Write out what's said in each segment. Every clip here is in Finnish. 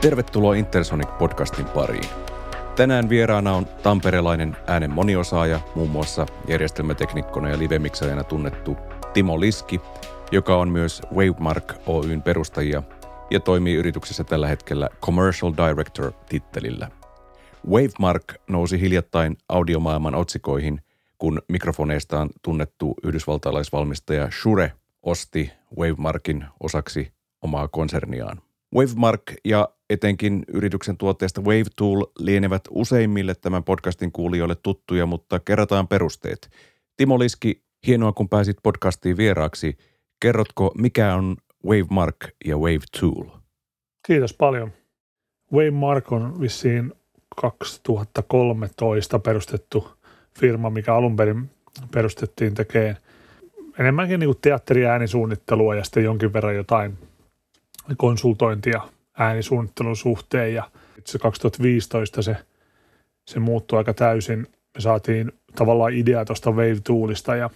Tervetuloa Intersonic-podcastin pariin. Tänään vieraana on tamperelainen äänen moniosaaja, muun muassa järjestelmäteknikkona ja livemiksajana tunnettu Timo Liski, joka on myös Wavemark Oyn perustajia ja toimii yrityksessä tällä hetkellä Commercial Director-tittelillä. Wavemark nousi hiljattain audiomaailman otsikoihin, kun mikrofoneistaan tunnettu yhdysvaltalaisvalmistaja Shure osti Wavemarkin osaksi omaa konserniaan. Wavemark ja etenkin yrityksen tuotteesta WaveTool lienevät useimmille tämän podcastin kuulijoille tuttuja, mutta kerrataan perusteet. Timo Liski, hienoa kun pääsit podcastiin vieraaksi. Kerrotko, mikä on WaveMark ja WaveTool? Kiitos paljon. WaveMark on vissiin 2013 perustettu firma, mikä alun perin perustettiin tekemään enemmänkin niin teatteri- äänisuunnittelua ja sitten jonkin verran jotain konsultointia äänisuunnittelun suhteen ja itse 2015 se, se muuttui aika täysin. Me saatiin tavallaan idea tuosta Wave Toolista ja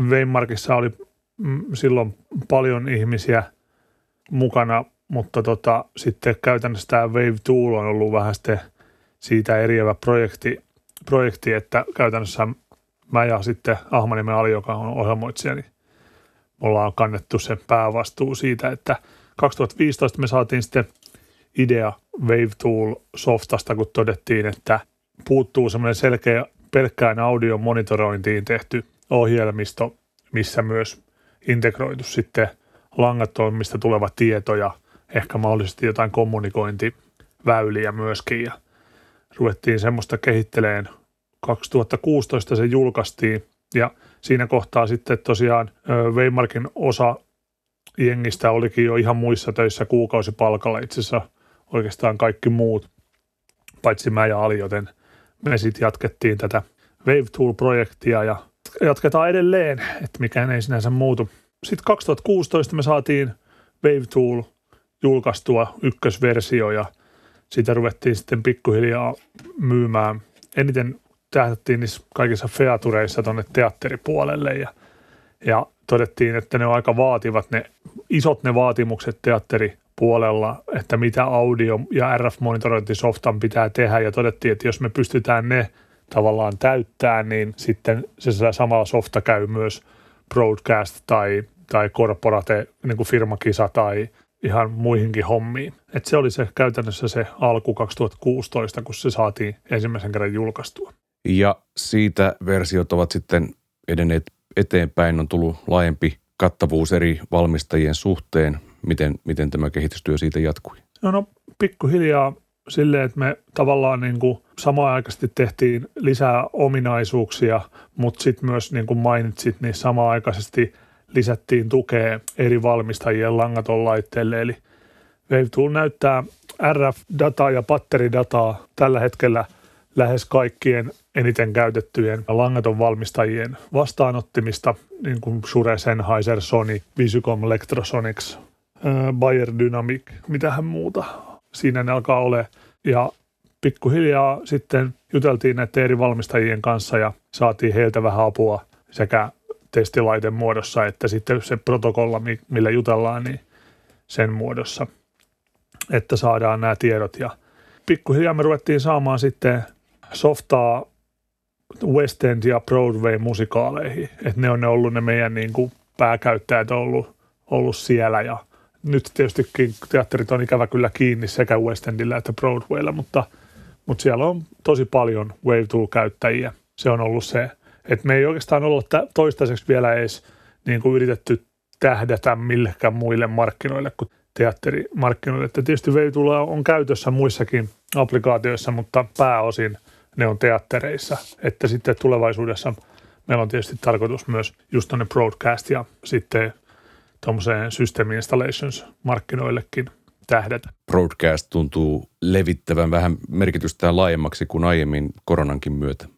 Waymarkissa oli mm, silloin paljon ihmisiä mukana, mutta tota, sitten käytännössä tämä Wave Tool on ollut vähän sitten siitä eriävä projekti, projekti että käytännössä mä ja sitten Ahmaniemen Ali, joka on ohjelmoitsija, niin me ollaan kannettu se päävastuu siitä, että 2015 me saatiin sitten idea WaveTool softasta, kun todettiin, että puuttuu semmoinen selkeä pelkkään audion monitorointiin tehty ohjelmisto, missä myös integroitu sitten langattomista tuleva tieto ja ehkä mahdollisesti jotain kommunikointiväyliä myöskin. Ja ruvettiin semmoista kehitteleen 2016 se julkaistiin ja siinä kohtaa sitten tosiaan Weimarkin osa jengistä olikin jo ihan muissa töissä kuukausipalkalla itse asiassa oikeastaan kaikki muut, paitsi mä ja Ali, joten me sitten jatkettiin tätä WaveTool-projektia ja jatketaan edelleen, että mikään ei sinänsä muutu. Sitten 2016 me saatiin WaveTool julkaistua ykkösversio ja sitä ruvettiin sitten pikkuhiljaa myymään. Eniten tähdättiin niissä kaikissa featureissa tuonne teatteripuolelle ja, ja todettiin, että ne on aika vaativat ne isot ne vaatimukset teatteripuolella, että mitä audio- ja RF-monitorointisoftan pitää tehdä ja todettiin, että jos me pystytään ne tavallaan täyttää, niin sitten se samalla softa käy myös broadcast tai, tai corporate niin kuin firmakisa tai ihan muihinkin hommiin. Et se oli se käytännössä se alku 2016, kun se saatiin ensimmäisen kerran julkaistua. Ja siitä versiot ovat sitten edenneet eteenpäin, on tullut laajempi kattavuus eri valmistajien suhteen. Miten, miten tämä kehitystyö siitä jatkui? No, no pikkuhiljaa silleen, että me tavallaan niin kuin samaan aikaisesti tehtiin lisää ominaisuuksia, mutta sitten myös niin kuin mainitsit, niin samaan aikaisesti lisättiin tukea eri valmistajien langaton laitteelle. Eli WaveTool näyttää RF-dataa ja batteridataa tällä hetkellä lähes kaikkien eniten käytettyjen langaton valmistajien vastaanottimista, niin kuin Shure, Sennheiser, Sony, Visicom, Electrosonics, Bayer Dynamic, mitähän muuta siinä ne alkaa ole. Ja pikkuhiljaa sitten juteltiin näiden eri valmistajien kanssa ja saatiin heiltä vähän apua sekä testilaiten muodossa että sitten se protokolla, millä jutellaan, niin sen muodossa, että saadaan nämä tiedot. Ja pikkuhiljaa me ruvettiin saamaan sitten softaa West End ja Broadway musikaaleihin. Että ne on ne ollut ne meidän niin kuin pääkäyttäjät on ollut, ollut siellä ja nyt tietystikin teatterit on ikävä kyllä kiinni sekä West Endillä että Broadwaylla, mutta, mutta siellä on tosi paljon Wave Tool-käyttäjiä. Se on ollut se, että me ei oikeastaan olla toistaiseksi vielä edes niin kuin yritetty tähdätä millekään muille markkinoille kuin teatterimarkkinoille. Että tietysti Wave Tool on käytössä muissakin applikaatioissa, mutta pääosin – ne on teattereissa. Että sitten tulevaisuudessa meillä on tietysti tarkoitus myös just tuonne broadcast ja sitten tuommoiseen system installations markkinoillekin tähdätä. Broadcast tuntuu levittävän vähän merkitystään laajemmaksi kuin aiemmin koronankin myötä.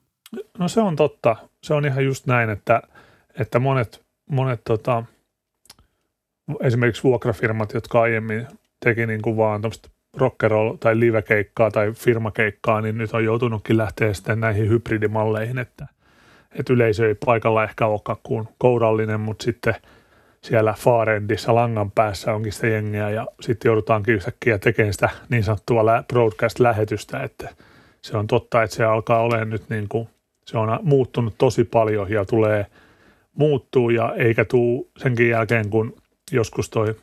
No se on totta. Se on ihan just näin, että, että monet, monet tota, esimerkiksi vuokrafirmat, jotka aiemmin teki niin kuin vaan rock'n'roll tai livekeikkaa tai firmakeikkaa, niin nyt on joutunutkin lähteä sitten näihin hybridimalleihin, että, että yleisö ei paikalla ehkä olekaan kuin kourallinen, mutta sitten siellä Faarendissa langan päässä onkin sitä jengiä ja sitten joudutaankin yhtäkkiä tekemään sitä niin sanottua broadcast-lähetystä, että se on totta, että se alkaa olemaan nyt niin kuin, se on muuttunut tosi paljon ja tulee muuttuu ja eikä tuu senkin jälkeen, kun joskus toi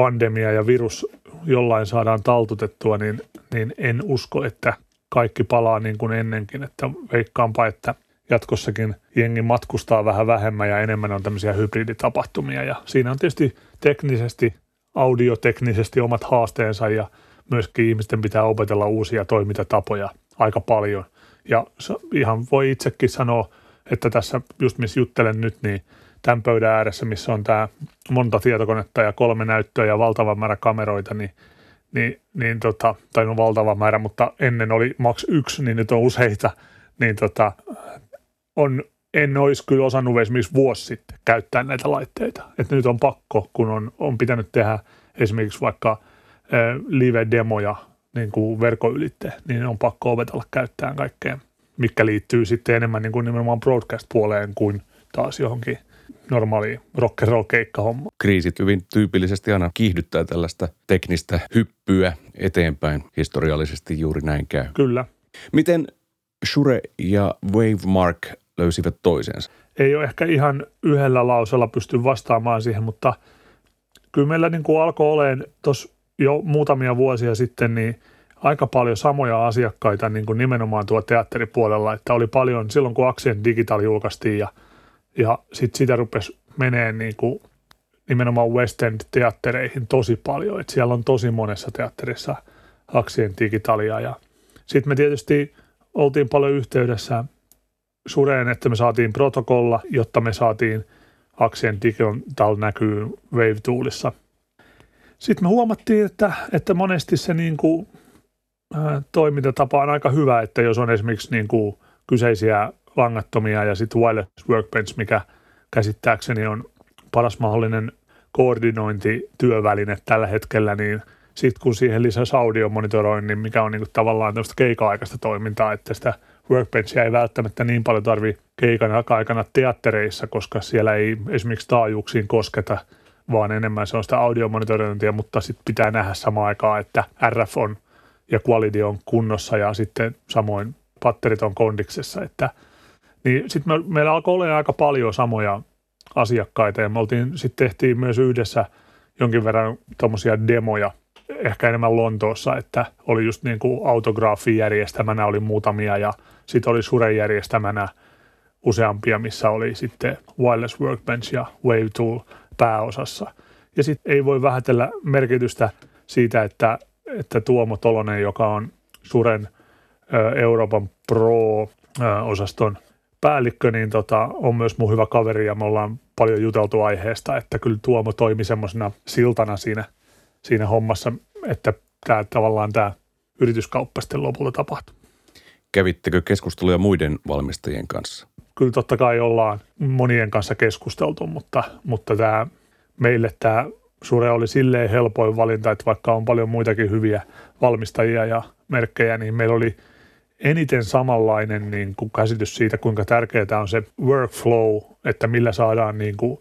pandemia ja virus jollain saadaan taltutettua, niin, niin en usko, että kaikki palaa niin kuin ennenkin, että veikkaanpa, että jatkossakin jengi matkustaa vähän vähemmän ja enemmän on tämmöisiä hybriditapahtumia. Ja siinä on tietysti teknisesti, audioteknisesti omat haasteensa ja myöskin ihmisten pitää opetella uusia toimintatapoja aika paljon. Ja ihan voi itsekin sanoa, että tässä just missä juttelen nyt, niin tämän pöydän ääressä, missä on tämä monta tietokonetta ja kolme näyttöä ja valtava määrä kameroita, niin, niin, niin tota, tai on valtava määrä, mutta ennen oli max yksi, niin nyt on useita, niin tota, on, en olisi kyllä osannut esimerkiksi vuosi sitten käyttää näitä laitteita. Et nyt on pakko, kun on, on pitänyt tehdä esimerkiksi vaikka live-demoja niin kuin verkoylitte, niin on pakko opetella käyttämään kaikkea, mikä liittyy sitten enemmän niin kuin nimenomaan broadcast-puoleen kuin taas johonkin normaali rock and roll keikkahomma. Kriisit hyvin tyypillisesti aina kiihdyttää tällaista teknistä hyppyä eteenpäin. Historiallisesti juuri näin käy. Kyllä. Miten Shure ja Wavemark löysivät toisensa? Ei ole ehkä ihan yhdellä lausella pysty vastaamaan siihen, mutta kyllä meillä niin kuin alkoi olemaan tuossa jo muutamia vuosia sitten niin aika paljon samoja asiakkaita niin kuin nimenomaan tuo teatteripuolella, että oli paljon silloin kun Aksien Digital julkaistiin ja – ja sitten sitä rupesi menee niin kuin nimenomaan West End-teattereihin tosi paljon. että siellä on tosi monessa teatterissa Aksien digitalia. Ja sitten me tietysti oltiin paljon yhteydessä Sureen, että me saatiin protokolla, jotta me saatiin Aksien digital näkyy Wave-tuulissa. Sitten me huomattiin, että, että monesti se niin kuin, ä, toimintatapa on aika hyvä, että jos on esimerkiksi niin kuin kyseisiä langattomia ja sitten wireless workbench, mikä käsittääkseni on paras mahdollinen koordinointityöväline tällä hetkellä, niin sitten kun siihen lisäsi audiomonitoroinnin, mikä on niinku tavallaan tämmöistä keika-aikaista toimintaa, että sitä workbenchia ei välttämättä niin paljon tarvi keikan aikana teattereissa, koska siellä ei esimerkiksi taajuuksiin kosketa, vaan enemmän se on sitä audiomonitorointia, mutta sitten pitää nähdä samaan aikaan, että RF on ja quality on kunnossa ja sitten samoin patterit on kondiksessa, että – niin sitten me, meillä alkoi olla aika paljon samoja asiakkaita ja me oltiin, sitten tehtiin myös yhdessä jonkin verran tuommoisia demoja, ehkä enemmän Lontoossa, että oli just niin kuin autograafin järjestämänä oli muutamia ja sitten oli Suren järjestämänä useampia, missä oli sitten Wireless Workbench ja Wave Tool pääosassa. Ja sitten ei voi vähätellä merkitystä siitä, että, että Tuomo Tolonen, joka on Suren Euroopan Pro-osaston päällikkö, niin tota, on myös mun hyvä kaveri ja me ollaan paljon juteltu aiheesta, että kyllä Tuomo toimi semmoisena siltana siinä, siinä hommassa, että tämä tavallaan tämä yrityskauppa sitten lopulta tapahtui. Kävittekö keskusteluja muiden valmistajien kanssa? Kyllä totta kai ollaan monien kanssa keskusteltu, mutta, mutta tämä, meille tämä Sure oli silleen helpoin valinta, että vaikka on paljon muitakin hyviä valmistajia ja merkkejä, niin meillä oli – eniten samanlainen niin kuin käsitys siitä, kuinka tärkeää on se workflow, että millä saadaan niin kuin,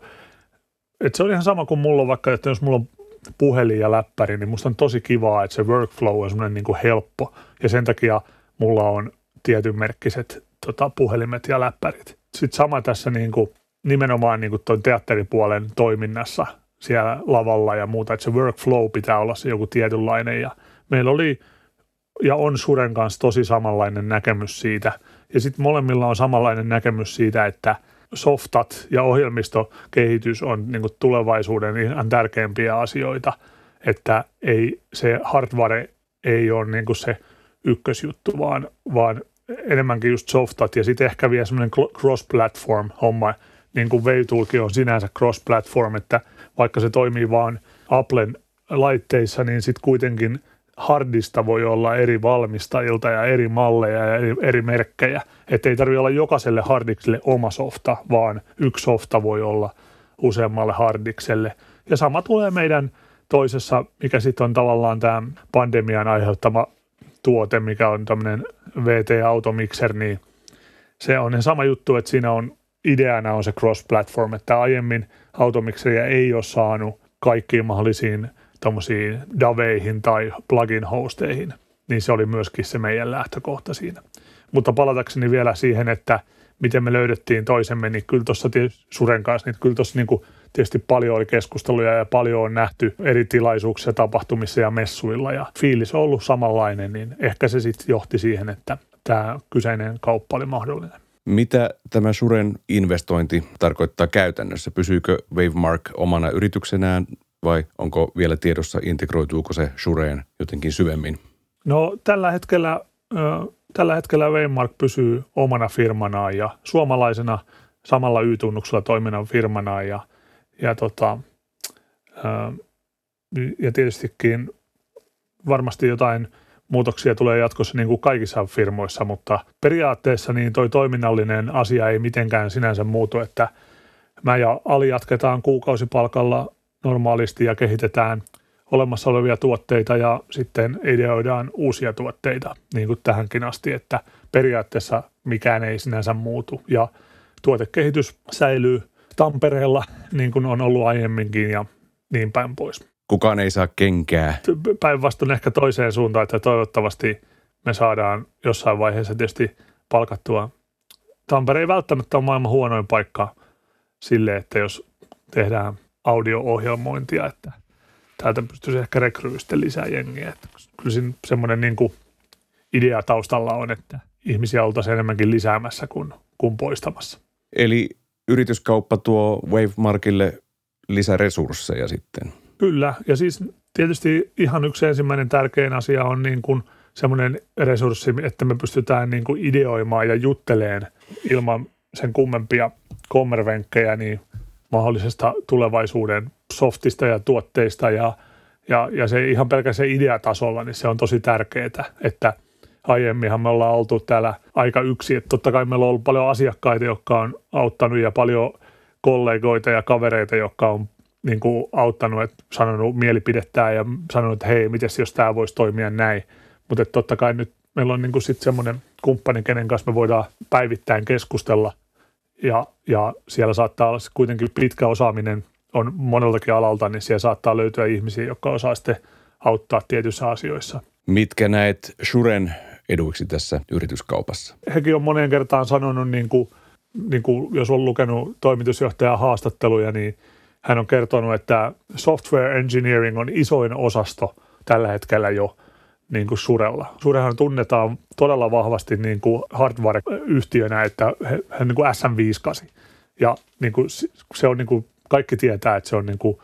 että se on ihan sama kuin mulla vaikka, että jos mulla on puhelin ja läppäri, niin musta on tosi kivaa, että se workflow on semmoinen niin helppo ja sen takia mulla on tietyn merkkiset tota, puhelimet ja läppärit. Sitten sama tässä niin kuin, nimenomaan niin kuin tuon teatteripuolen toiminnassa siellä lavalla ja muuta, että se workflow pitää olla se joku tietynlainen ja meillä oli – ja on Suren kanssa tosi samanlainen näkemys siitä. Ja sitten molemmilla on samanlainen näkemys siitä, että softat ja ohjelmistokehitys on niin tulevaisuuden ihan tärkeimpiä asioita, että ei se hardware ei ole niin se ykkösjuttu, vaan, vaan enemmänkin just softat. Ja sitten ehkä vielä semmoinen cross-platform homma, niin kuin Wave on sinänsä cross-platform, että vaikka se toimii vaan Applen laitteissa, niin sitten kuitenkin hardista voi olla eri valmistajilta ja eri malleja ja eri, eri merkkejä. Että ei tarvitse olla jokaiselle hardikselle oma softa, vaan yksi softa voi olla useammalle hardikselle. Ja sama tulee meidän toisessa, mikä sitten on tavallaan tämä pandemian aiheuttama tuote, mikä on tämmöinen VT Automixer, niin se on sama juttu, että siinä on ideana on se cross-platform, että aiemmin automixeria ei ole saanut kaikkiin mahdollisiin tuommoisiin daveihin tai plugin hosteihin, niin se oli myöskin se meidän lähtökohta siinä. Mutta palatakseni vielä siihen, että miten me löydettiin toisemme, niin kyllä tuossa Suren kanssa, niin kyllä tuossa niin tietysti paljon oli keskusteluja ja paljon on nähty eri tilaisuuksia, tapahtumissa ja messuilla ja fiilis on ollut samanlainen, niin ehkä se sitten johti siihen, että tämä kyseinen kauppa oli mahdollinen. Mitä tämä Suren investointi tarkoittaa käytännössä? Pysyykö Wavemark omana yrityksenään vai onko vielä tiedossa, integroituuko se Sureen jotenkin syvemmin? No tällä hetkellä, tällä hetkellä Wavemark pysyy omana firmanaan ja suomalaisena samalla Y-tunnuksella toiminnan firmanaan ja, ja, tota, ja tietystikin varmasti jotain – muutoksia tulee jatkossa niin kuin kaikissa firmoissa, mutta periaatteessa niin toi toiminnallinen asia ei mitenkään sinänsä muutu, että mä ja Ali jatketaan kuukausipalkalla normaalisti ja kehitetään olemassa olevia tuotteita ja sitten ideoidaan uusia tuotteita, niin kuin tähänkin asti, että periaatteessa mikään ei sinänsä muutu ja tuotekehitys säilyy Tampereella niin kuin on ollut aiemminkin ja niin päin pois kukaan ei saa kenkää. Päinvastoin ehkä toiseen suuntaan, että toivottavasti me saadaan jossain vaiheessa tietysti palkattua. Tampere ei välttämättä ole maailman huonoin paikka sille, että jos tehdään audio-ohjelmointia, että täältä pystyisi ehkä rekryistä lisää jengiä. Että kyllä siinä semmoinen niin kuin idea taustalla on, että ihmisiä oltaisiin enemmänkin lisäämässä kuin, kuin poistamassa. Eli yrityskauppa tuo Wavemarkille lisäresursseja sitten? Kyllä, ja siis tietysti ihan yksi ensimmäinen tärkein asia on niin kuin semmoinen resurssi, että me pystytään niin kuin ideoimaan ja jutteleen ilman sen kummempia kommervenkkejä niin mahdollisesta tulevaisuuden softista ja tuotteista ja, ja, ja se ihan pelkästään ideatasolla, niin se on tosi tärkeää, että aiemminhan me ollaan oltu täällä aika yksi, että totta kai meillä on ollut paljon asiakkaita, jotka on auttanut ja paljon kollegoita ja kavereita, jotka on niin kuin auttanut, että sanonut mielipidettään ja sanonut, että hei, miten jos tämä voisi toimia näin. Mutta totta kai nyt meillä on niin sitten semmoinen kumppani, kenen kanssa me voidaan päivittäin keskustella ja, ja siellä saattaa olla kuitenkin pitkä osaaminen on moneltakin alalta, niin siellä saattaa löytyä ihmisiä, jotka osaa sitten auttaa tietyissä asioissa. Mitkä näet Shuren eduiksi tässä yrityskaupassa? Hekin on moneen kertaan sanonut, niin kuin, niin kuin jos on lukenut toimitusjohtajan haastatteluja, niin – hän on kertonut, että software engineering on isoin osasto tällä hetkellä jo niin kuin Surella. Surehan tunnetaan todella vahvasti niin kuin hardware-yhtiönä, että he, he niin kuin SM58. Ja niin kuin se on niin kuin, kaikki tietää, että se on niin kuin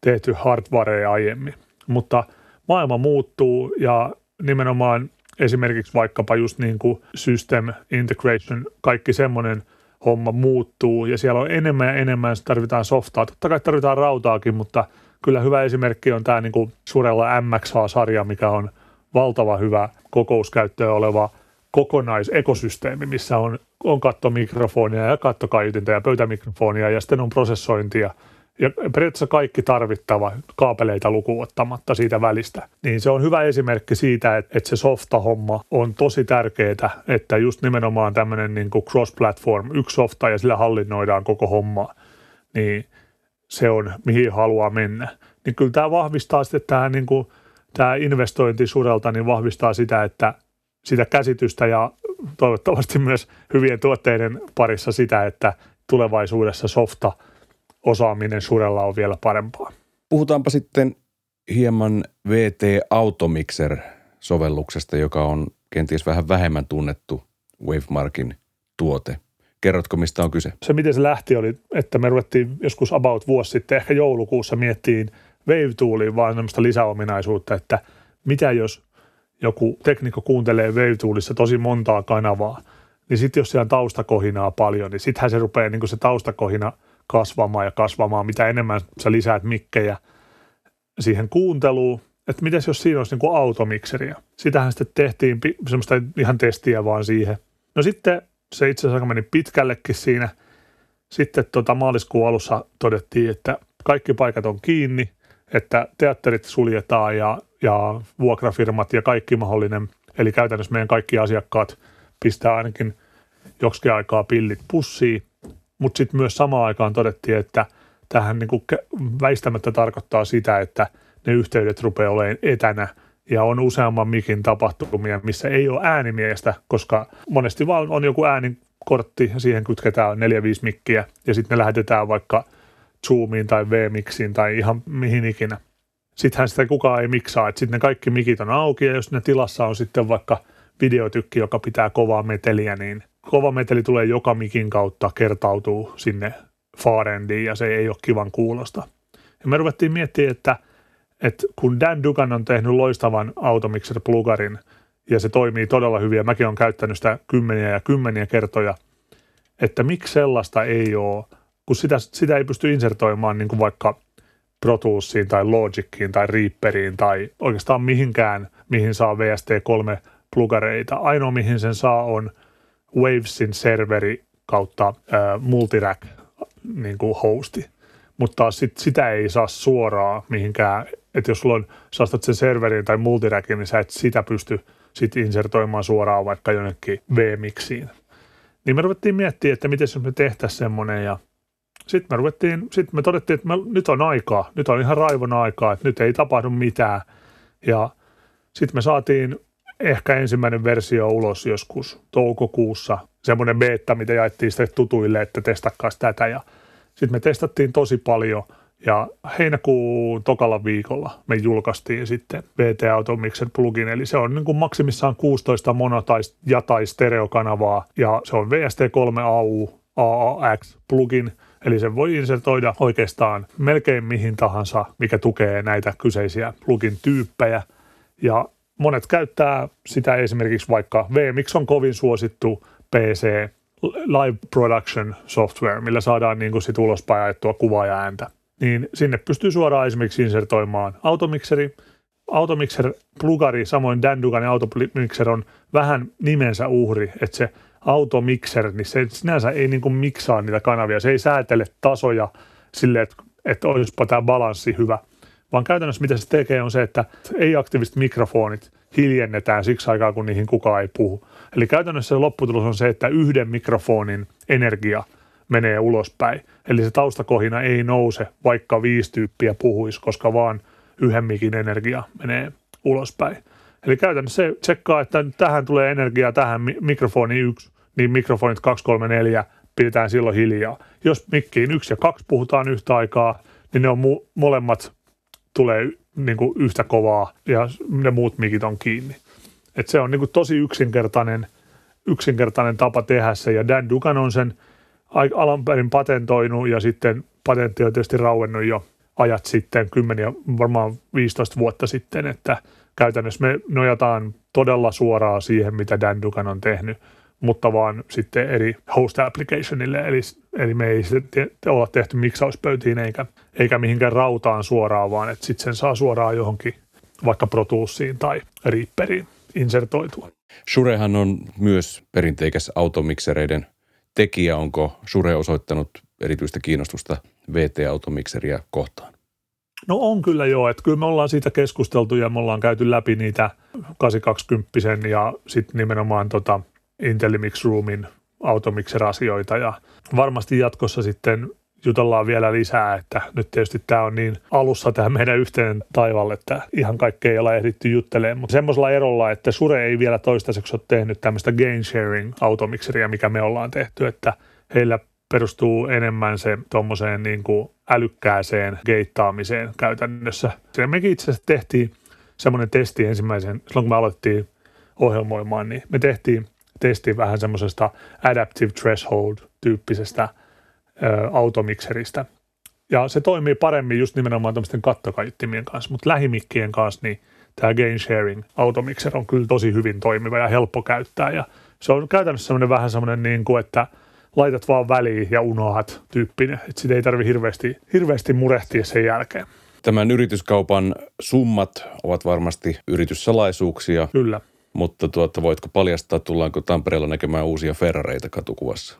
tehty hardwarea aiemmin. Mutta maailma muuttuu ja nimenomaan esimerkiksi vaikkapa just niin kuin system integration, kaikki semmoinen – homma muuttuu ja siellä on enemmän ja enemmän, tarvitaan softaa. Totta kai tarvitaan rautaakin, mutta kyllä hyvä esimerkki on tämä niin kuin Surella MXH-sarja, mikä on valtava hyvä kokouskäyttöä oleva kokonaisekosysteemi, missä on, on kattomikrofonia ja kattokaiutinta ja pöytämikrofonia ja sitten on prosessointia – ja periaatteessa kaikki tarvittava kaapeleita lukuun ottamatta siitä välistä. Niin se on hyvä esimerkki siitä, että, että se softa-homma on tosi tärkeää, että just nimenomaan tämmöinen niin cross-platform, yksi softa ja sillä hallinnoidaan koko homma, niin se on mihin haluaa mennä. Niin kyllä tämä vahvistaa sitten tämä, niin kuin, tämä investointi Surelta, niin vahvistaa sitä, että sitä käsitystä ja toivottavasti myös hyvien tuotteiden parissa sitä, että tulevaisuudessa softa – osaaminen Surella on vielä parempaa. Puhutaanpa sitten hieman VT Automixer-sovelluksesta, joka on kenties vähän vähemmän tunnettu Wavemarkin tuote. Kerrotko, mistä on kyse? Se, miten se lähti, oli, että me ruvettiin joskus about vuosi sitten, ehkä joulukuussa miettiin Wave-tooliin vaan sellaista lisäominaisuutta, että mitä jos joku teknikko kuuntelee Wave-toolissa tosi montaa kanavaa, niin sitten jos siellä on taustakohinaa paljon, niin sittenhän se rupeaa niin se taustakohina – kasvamaan ja kasvamaan, mitä enemmän sä lisäät mikkejä siihen kuunteluun, että miten jos siinä olisi niin kuin automikseria. Sitähän sitten tehtiin semmoista ihan testiä vaan siihen. No sitten se itse asiassa meni pitkällekin siinä. Sitten tota maaliskuun alussa todettiin, että kaikki paikat on kiinni, että teatterit suljetaan ja, ja vuokrafirmat ja kaikki mahdollinen, eli käytännössä meidän kaikki asiakkaat pistää ainakin joksikin aikaa pillit pussiin. Mutta sitten myös samaan aikaan todettiin, että tähän niin kuin väistämättä tarkoittaa sitä, että ne yhteydet rupeaa olemaan etänä ja on useamman mikin tapahtumia, missä ei ole äänimiestä, koska monesti vaan on joku äänikortti ja siihen kytketään 4-5 mikkiä ja sitten ne lähetetään vaikka Zoomiin tai V-miksiin tai ihan mihin ikinä. Sittenhän sitä kukaan ei miksaa, että sitten ne kaikki mikit on auki ja jos ne tilassa on sitten vaikka videotykki, joka pitää kovaa meteliä, niin kova meteli tulee joka mikin kautta, kertautuu sinne faarendiin ja se ei ole kivan kuulosta. Ja me ruvettiin miettimään, että, että kun Dan Dugan on tehnyt loistavan Automixer-plugarin ja se toimii todella hyvin ja mäkin olen käyttänyt sitä kymmeniä ja kymmeniä kertoja, että miksi sellaista ei ole, kun sitä, sitä ei pysty insertoimaan niin kuin vaikka Pro Toolsiin tai Logiciin tai Reaperiin tai oikeastaan mihinkään, mihin saa VST3 plugareita. Ainoa mihin sen saa on Wavesin serveri kautta äh, multirack niin kuin hosti. Mutta sit, sitä ei saa suoraan mihinkään, että jos sulla on, saastat sen serverin tai multirackin, niin sä et sitä pysty sit insertoimaan suoraan vaikka jonnekin V-miksiin. Niin me ruvettiin miettimään, että miten me tehtäisiin semmoinen ja sitten me ruvettiin, sitten me todettiin, että me, nyt on aikaa, nyt on ihan raivon aikaa, että nyt ei tapahdu mitään. Ja sitten me saatiin ehkä ensimmäinen versio ulos joskus toukokuussa, semmoinen beta, mitä jaettiin sitten tutuille, että testakkaa tätä. Ja sitten me testattiin tosi paljon. Ja heinäkuun tokalla viikolla me julkaistiin sitten VT Automixer plugin, eli se on niin kuin maksimissaan 16 mono- tai ja tai stereokanavaa. Ja se on VST3 AU AAX plugin, eli sen voi insertoida oikeastaan melkein mihin tahansa, mikä tukee näitä kyseisiä plugin tyyppejä. Ja monet käyttää sitä esimerkiksi vaikka VMix on kovin suosittu PC live production software, millä saadaan niin kuin sit ulospäin ajettua kuvaa ja ääntä. Niin sinne pystyy suoraan esimerkiksi insertoimaan automixeri, Automixer plugari, samoin Dan Duganin Automixer on vähän nimensä uhri, että se Automixer, niin se sinänsä ei niin kuin miksaa niitä kanavia, se ei säätele tasoja silleen, että, että olisipa tämä balanssi hyvä, vaan käytännössä mitä se tekee on se, että ei-aktiiviset mikrofonit hiljennetään siksi aikaa, kun niihin kukaan ei puhu. Eli käytännössä se lopputulos on se, että yhden mikrofonin energia menee ulospäin. Eli se taustakohina ei nouse, vaikka viisi tyyppiä puhuisi, koska vaan yhden mikin energia menee ulospäin. Eli käytännössä se tsekkaa, että tähän tulee energiaa tähän mikrofoni yksi, niin mikrofonit 2, 3, 4 pidetään silloin hiljaa. Jos mikkiin yksi ja kaksi puhutaan yhtä aikaa, niin ne on mu- molemmat tulee niin kuin yhtä kovaa ja ne muut mikit on kiinni. Et se on niin kuin tosi yksinkertainen, yksinkertainen tapa tehdä se ja Dan Dugan on sen alun perin patentoinut ja sitten patentti on tietysti rauennut jo ajat sitten, kymmeniä, varmaan 15 vuotta sitten, että käytännössä me nojataan todella suoraan siihen, mitä Dan Dugan on tehnyt, mutta vaan sitten eri host applicationille, eli, eli me ei te, olla tehty miksauspöytiin eikä, eikä mihinkään rautaan suoraan, vaan että sitten sen saa suoraan johonkin vaikka Pro Toolsiin tai Reaperiin insertoitua. Surehan on myös perinteikäs automiksereiden tekijä. Onko Sure osoittanut erityistä kiinnostusta VT-automikseria kohtaan? No on kyllä joo, että kyllä me ollaan siitä keskusteltu ja me ollaan käyty läpi niitä 820 ja sitten nimenomaan tota Intellimix Roomin automixer-asioita ja varmasti jatkossa sitten jutellaan vielä lisää, että nyt tietysti tämä on niin alussa tämä meidän yhteinen taivalle, että ihan kaikkea ei ole ehditty juttelemaan, mutta semmoisella erolla, että Sure ei vielä toistaiseksi ole tehnyt tämmöistä gain sharing automixeria, mikä me ollaan tehty, että heillä perustuu enemmän se tuommoiseen niin kuin älykkääseen geittaamiseen käytännössä. Se mekin itse asiassa tehtiin semmoinen testi ensimmäisen, silloin kun me aloittiin ohjelmoimaan, niin me tehtiin testi vähän semmoisesta adaptive threshold-tyyppisestä automikseristä. Ja se toimii paremmin just nimenomaan tämmöisten kattokaiuttimien kanssa, mutta lähimikkien kanssa niin tämä gain sharing automixer on kyllä tosi hyvin toimiva ja helppo käyttää. Ja se on käytännössä semmoinen vähän semmoinen niin kuin, että laitat vaan väliin ja unohat tyyppinen. Että sitä ei tarvi hirveästi, hirveästi murehtia sen jälkeen. Tämän yrityskaupan summat ovat varmasti yrityssalaisuuksia. Kyllä. Mutta tuota, voitko paljastaa, tullaanko Tampereella näkemään uusia Ferrareita katukuvassa?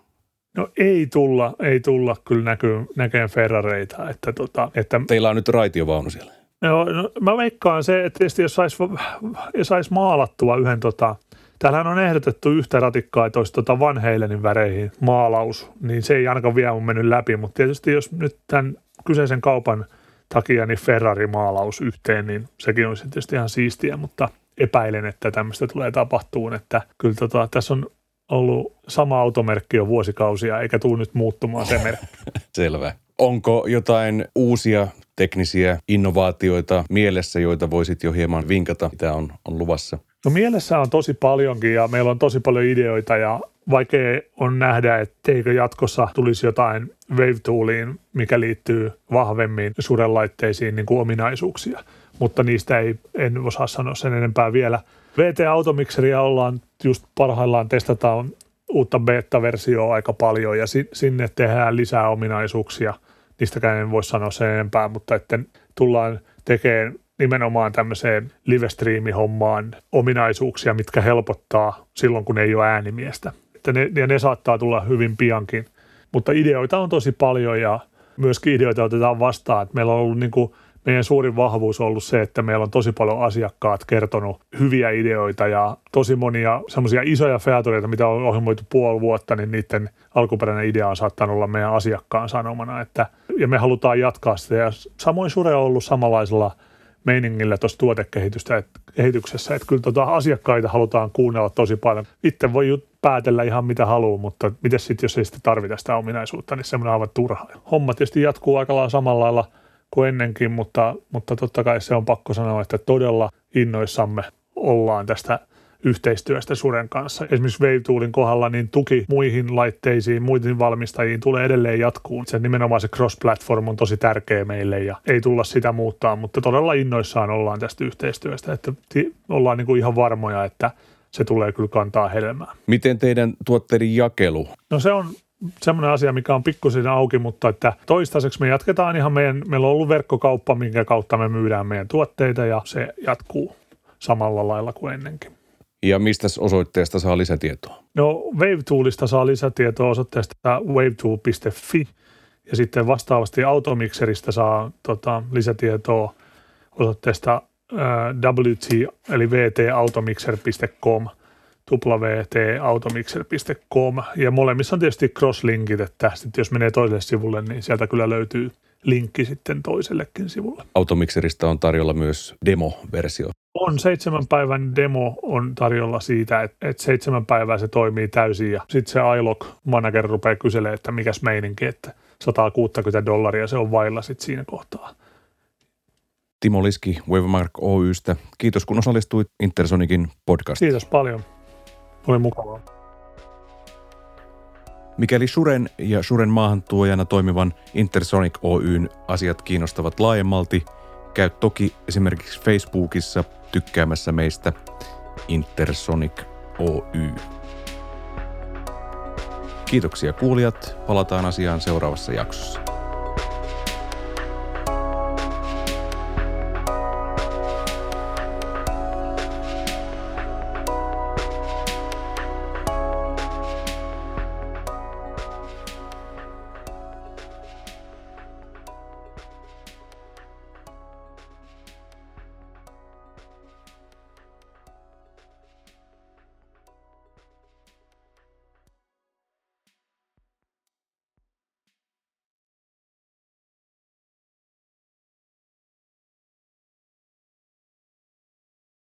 No ei tulla, ei tulla kyllä näkyy, näkeen Ferrareita. Että tota, että... Teillä on nyt raitiovaunu siellä. Joo, no, mä veikkaan se, että tietysti jos saisi sais maalattua yhden tota, Täällähän on ehdotettu yhtä ratikkaa, että olisi tota Van Halenin väreihin maalaus, niin se ei ainakaan vielä mun mennyt läpi, mutta tietysti jos nyt tämän kyseisen kaupan takia niin Ferrari-maalaus yhteen, niin sekin olisi tietysti ihan siistiä, mutta epäilen, että tämmöistä tulee tapahtuun, että kyllä tota, tässä on ollut sama automerkki jo vuosikausia, eikä tule nyt muuttumaan se merkki. Selvä. Onko jotain uusia teknisiä innovaatioita mielessä, joita voisit jo hieman vinkata, mitä on, on luvassa? No mielessä on tosi paljonkin ja meillä on tosi paljon ideoita ja vaikea on nähdä, etteikö jatkossa tulisi jotain Wave-tooliin, mikä liittyy vahvemmin suurenlaitteisiin niin kuin ominaisuuksia, mutta niistä ei, en osaa sanoa sen enempää vielä. VT-automikseria ollaan just parhaillaan testataan uutta beta-versioa aika paljon ja sinne tehdään lisää ominaisuuksia. Niistäkään en voi sanoa sen enempää, mutta että tullaan tekemään nimenomaan tämmöiseen livestreami-hommaan ominaisuuksia, mitkä helpottaa silloin, kun ei ole äänimiestä. Että ne, ja ne saattaa tulla hyvin piankin. Mutta ideoita on tosi paljon ja myöskin ideoita otetaan vastaan. Että meillä on ollut niin kuin, meidän suurin vahvuus on ollut se, että meillä on tosi paljon asiakkaat kertonut hyviä ideoita ja tosi monia semmoisia isoja featureita, mitä on ohjelmoitu puoli vuotta, niin niiden alkuperäinen idea on saattanut olla meidän asiakkaan sanomana. Että, ja me halutaan jatkaa sitä ja samoin Sure on ollut samanlaisella – meiningillä tuossa tuotekehityksessä, että kyllä tota asiakkaita halutaan kuunnella tosi paljon. Itse voi päätellä ihan mitä haluaa, mutta miten sitten, jos ei sitten tarvita sitä ominaisuutta, niin semmoinen aivan turha. Homma tietysti jatkuu aika lailla samalla lailla kuin ennenkin, mutta, mutta totta kai se on pakko sanoa, että todella innoissamme ollaan tästä yhteistyöstä Suren kanssa. Esimerkiksi Wave kohdalla niin tuki muihin laitteisiin, muihin valmistajiin tulee edelleen jatkuun. Se nimenomaan se cross-platform on tosi tärkeä meille ja ei tulla sitä muuttaa, mutta todella innoissaan ollaan tästä yhteistyöstä, että ollaan niin kuin ihan varmoja, että se tulee kyllä kantaa helmää. Miten teidän tuotteiden jakelu? No se on semmoinen asia, mikä on pikkusen auki, mutta että toistaiseksi me jatketaan ihan meidän, meillä on ollut verkkokauppa, minkä kautta me myydään meidän tuotteita ja se jatkuu samalla lailla kuin ennenkin. Ja mistä osoitteesta saa lisätietoa? No WaveToolista saa lisätietoa osoitteesta wavetool.fi ja sitten vastaavasti Automixerista saa tota, lisätietoa osoitteesta ää, WT eli vtautomixer.com www.automixer.com ja molemmissa on tietysti crosslinkit, että sitten jos menee toiselle sivulle, niin sieltä kyllä löytyy linkki sitten toisellekin sivulle. Automixerista on tarjolla myös demo-versio. On seitsemän päivän demo on tarjolla siitä, että, että seitsemän päivää se toimii täysin ja sitten se iLog manager rupeaa kyselemään, että mikäs meininki, että 160 dollaria se on vailla sitten siinä kohtaa. Timo Liski Wavemark Oystä. Kiitos kun osallistuit Intersonikin podcastiin. Kiitos paljon. Oli mukavaa. Mikäli Suren ja Suren maahantuojana toimivan Intersonic Oyn asiat kiinnostavat laajemmalti, käy toki esimerkiksi Facebookissa tykkäämässä meistä Intersonic Oy. Kiitoksia kuulijat, palataan asiaan seuraavassa jaksossa.